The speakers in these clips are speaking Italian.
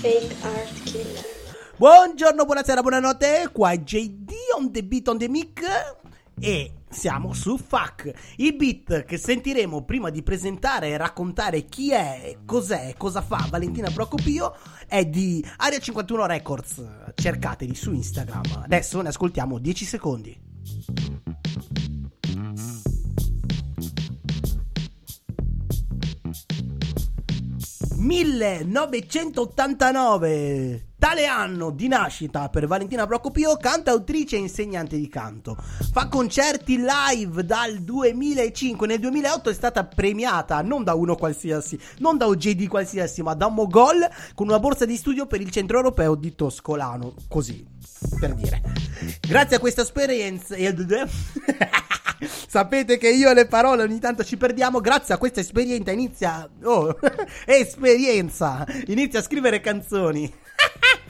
Fake Art Killer. Buongiorno, buonasera, buonanotte, qua è JD on the beat on the mic e siamo su FAC, il beat che sentiremo prima di presentare e raccontare chi è, cos'è, cosa fa Valentina Procopio è di Area 51 Records, cercateli su Instagram. Adesso ne ascoltiamo 10 secondi. 1989 Tale anno di nascita per Valentina Procopio, cantautrice e insegnante di canto. Fa concerti live dal 2005. Nel 2008 è stata premiata non da uno qualsiasi, non da OJD qualsiasi, ma da Mogol con una borsa di studio per il centro europeo di Toscolano. Così, per dire. Grazie a questa esperienza. Sapete che io e le parole ogni tanto ci perdiamo. Grazie a questa esperienza inizia. Oh, esperienza! Inizia a scrivere canzoni.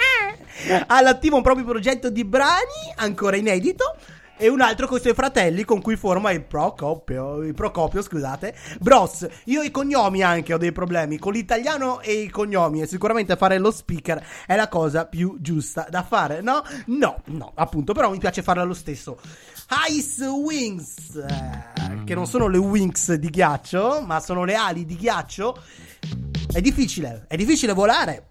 All'attivo un proprio progetto di brani, ancora inedito. E un altro con i suoi fratelli con cui forma il Procopio, il Procopio, scusate. Bros, io i cognomi anche ho dei problemi con l'italiano e i cognomi e sicuramente fare lo speaker è la cosa più giusta da fare, no? No, no, appunto, però mi piace farla lo stesso. Ice Wings, eh, che non sono le wings di ghiaccio, ma sono le ali di ghiaccio. È difficile, è difficile volare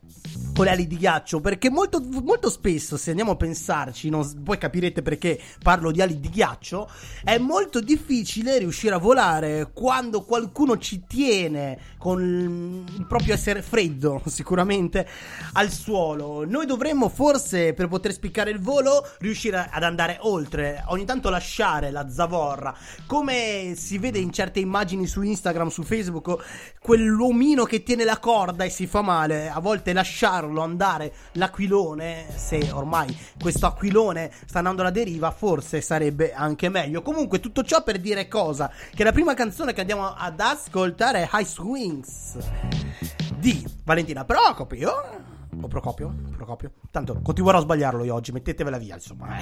con le ali di ghiaccio perché molto, molto spesso se andiamo a pensarci non, poi capirete perché parlo di ali di ghiaccio è molto difficile riuscire a volare quando qualcuno ci tiene con il proprio essere freddo sicuramente al suolo. Noi dovremmo forse per poter spiccare il volo riuscire ad andare oltre ogni tanto lasciare la zavorra. Come si vede in certe immagini su Instagram su Facebook quell'omino che tiene la corda e si fa male a volte lasciarlo farlo andare l'aquilone, se ormai questo aquilone sta andando alla deriva, forse sarebbe anche meglio. Comunque, tutto ciò per dire cosa? Che la prima canzone che andiamo ad ascoltare è High Swings di Valentina Procopio. O Procopio? Procopio? Tanto continuerò a sbagliarlo io oggi, mettetevela via, insomma.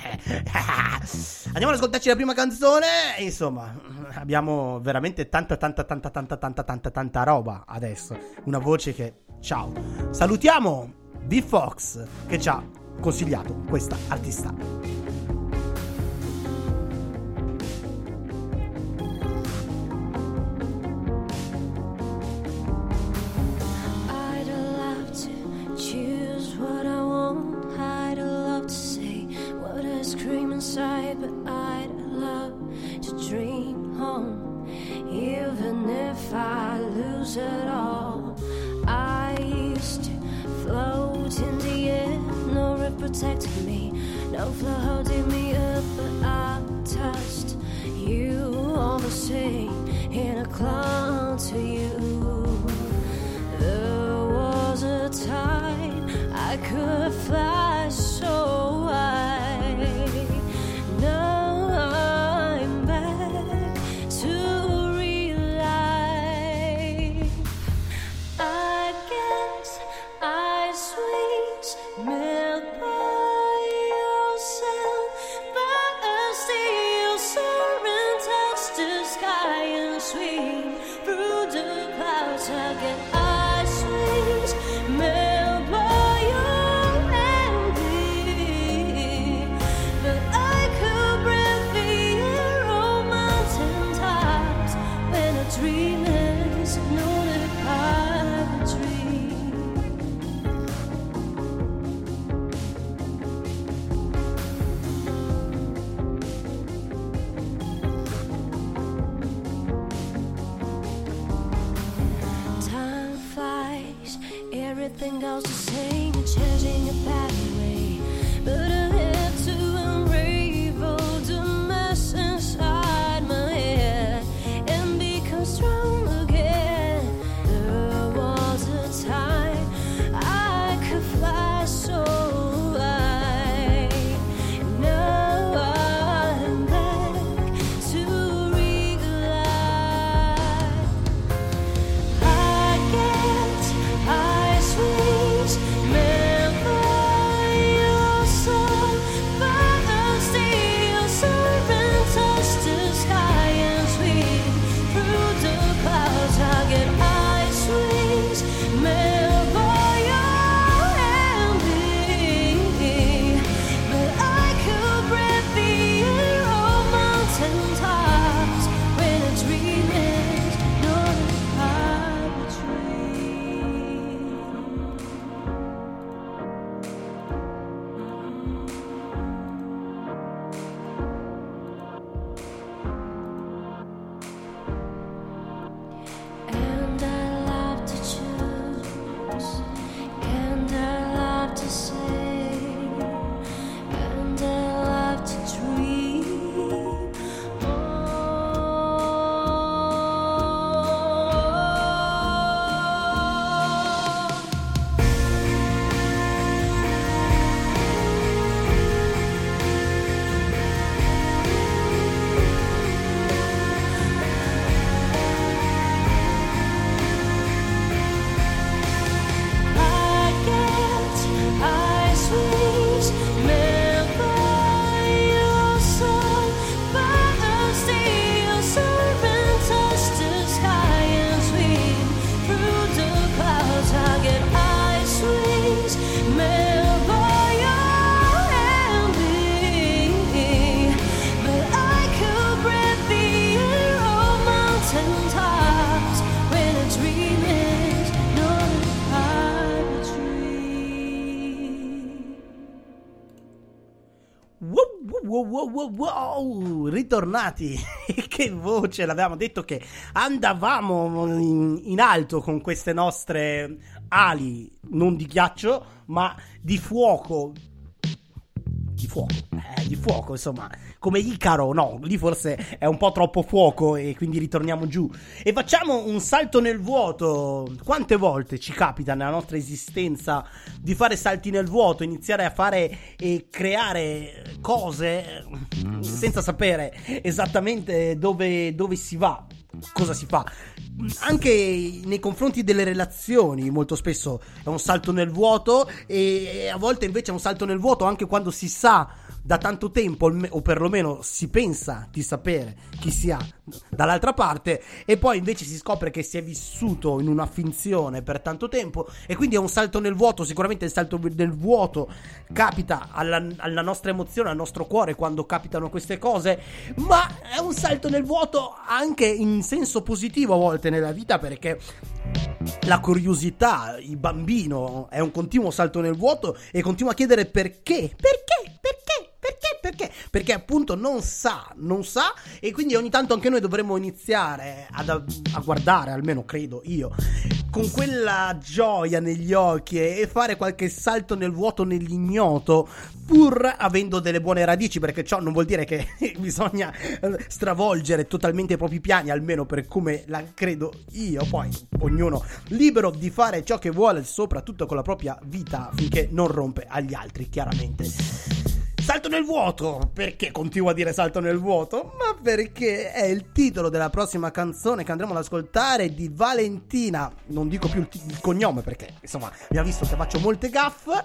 Andiamo ad ascoltarci la prima canzone. Insomma, abbiamo veramente tanta, tanta, tanta, tanta, tanta, tanta, tanta roba adesso. Una voce che ciao. Salutiamo B-Fox che ci ha consigliato questa artista. in a closet. house wow, ritornati. che voce, l'avevamo detto che andavamo in, in alto con queste nostre ali, non di ghiaccio, ma di fuoco. Di fuoco, eh, di fuoco, insomma, come Icaro, no, lì forse è un po' troppo fuoco e quindi ritorniamo giù. E facciamo un salto nel vuoto. Quante volte ci capita nella nostra esistenza di fare salti nel vuoto, iniziare a fare e creare cose senza sapere esattamente dove, dove si va? Cosa si fa. Anche nei confronti delle relazioni, molto spesso è un salto nel vuoto, e a volte invece è un salto nel vuoto anche quando si sa da tanto tempo, o perlomeno si pensa di sapere chi si ha dall'altra parte, e poi invece si scopre che si è vissuto in una finzione per tanto tempo, e quindi è un salto nel vuoto. Sicuramente il salto nel vuoto capita alla, alla nostra emozione, al nostro cuore quando capitano queste cose, ma è un salto nel vuoto anche in senso positivo a volte nella vita perché la curiosità, il bambino è un continuo salto nel vuoto e continua a chiedere perché, perché, perché, appunto non sa, non sa e quindi ogni tanto anche noi dovremmo iniziare ad, a guardare, almeno credo io, con quella gioia negli occhi e fare qualche salto nel vuoto nell'ignoto pur avendo delle buone radici perché ciò non vuol dire che bisogna stravolgere totalmente i propri piani almeno per come la credo io. Poi ognuno libero di fare ciò che vuole soprattutto con la propria vita finché non rompe agli altri chiaramente Salto nel vuoto! Perché continuo a dire salto nel vuoto? Ma perché è il titolo della prossima canzone che andremo ad ascoltare di Valentina. Non dico più il, t- il cognome perché, insomma, ha visto che faccio molte gaffe.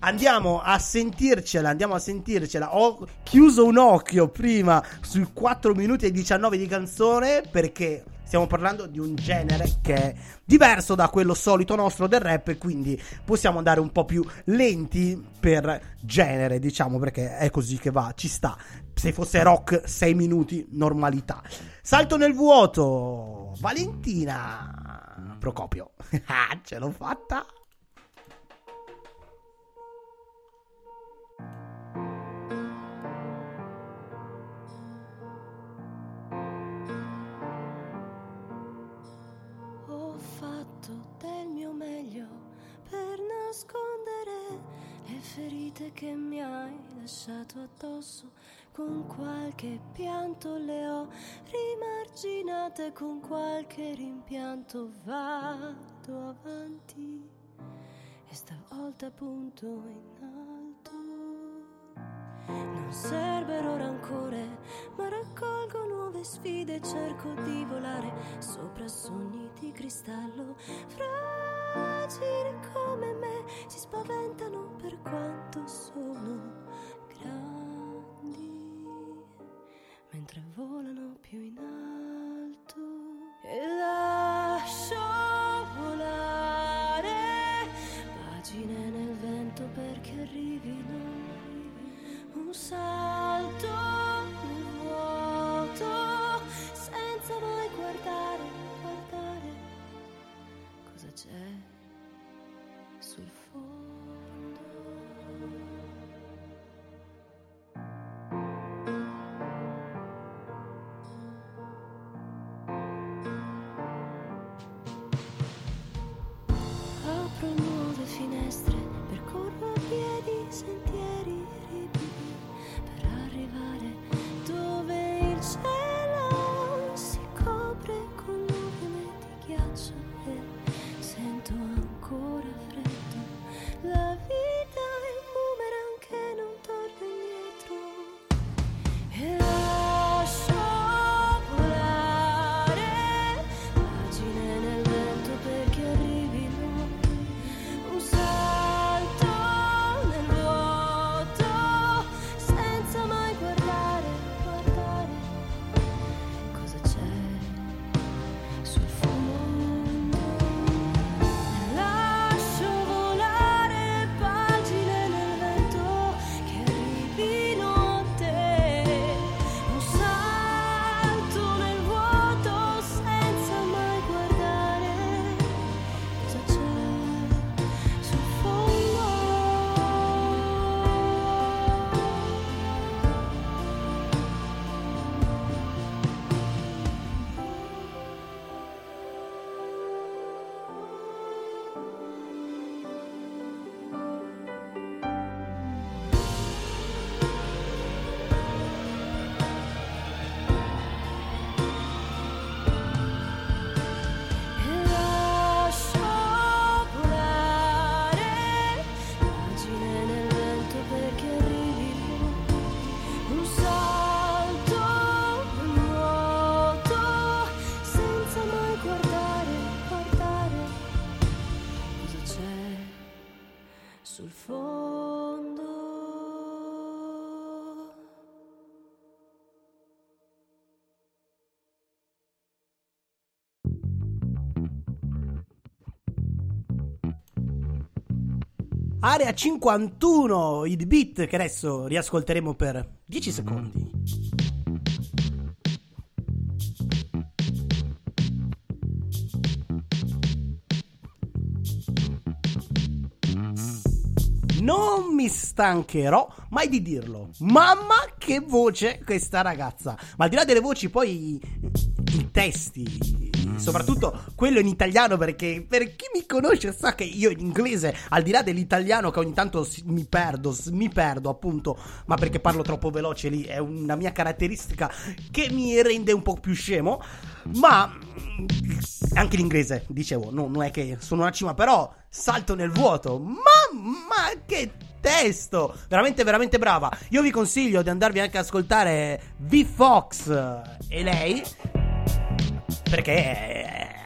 Andiamo a sentircela, andiamo a sentircela. Ho chiuso un occhio prima sui 4 minuti e 19 di canzone perché stiamo parlando di un genere che è diverso da quello solito nostro del rap e quindi possiamo andare un po' più lenti per genere, diciamo, perché è così che va, ci sta. Se fosse rock 6 minuti normalità. Salto nel vuoto. Valentina Procopio. Ah, ce l'ho fatta. Ferite che mi hai lasciato addosso, con qualche pianto le ho rimarginate, con qualche rimpianto vado avanti e stavolta punto in alto. Non servono rancore, ma raccolgo nuove sfide cerco di volare sopra sogni di cristallo. Fragili come me si spaventano per quanto sono Apro nuove finestre, percorro a piedi sentieri sul fondo. Area 51, i beat che adesso riascolteremo per 10 secondi. Non mi stancherò mai di dirlo. Mamma che voce questa ragazza. Ma al di là delle voci, poi i testi, soprattutto quello in italiano, perché per chi mi conosce sa che io in inglese, al di là dell'italiano che ogni tanto mi perdo, mi perdo appunto, ma perché parlo troppo veloce lì, è una mia caratteristica che mi rende un po' più scemo, ma mm, anche l'inglese, dicevo, no, non è che sono una cima, però salto nel vuoto. Mamma che testo! Veramente, veramente brava. Io vi consiglio di andarvi anche ad ascoltare V-Fox e lei. Perché è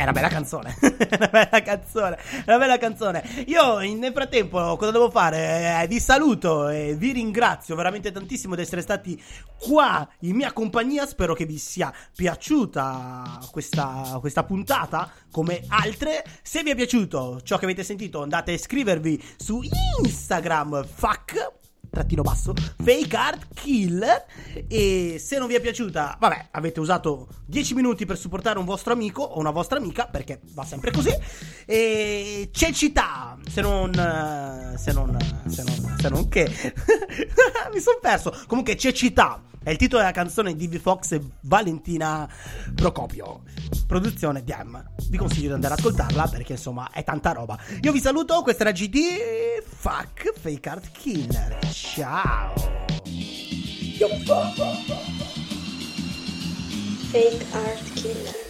è una bella canzone. È una bella canzone. È una bella canzone. Io nel frattempo cosa devo fare? Eh, vi saluto e vi ringrazio veramente tantissimo di essere stati qua in mia compagnia. Spero che vi sia piaciuta questa, questa puntata come altre. Se vi è piaciuto ciò che avete sentito, andate a iscrivervi su Instagram. Fuck trattino basso. Fake art killer. E se non vi è piaciuta vabbè avete usato 10 minuti per supportare un vostro amico o una vostra amica perché va sempre così. E cecità se non se non se non se non che. Mi sono perso. Comunque cecità è il titolo della canzone di V Fox e Valentina Procopio. Produzione DM vi consiglio di andare ad ascoltarla perché insomma è tanta roba. Io vi saluto questa era GD fuck fake art killer. Ciao. Fake Art Killer.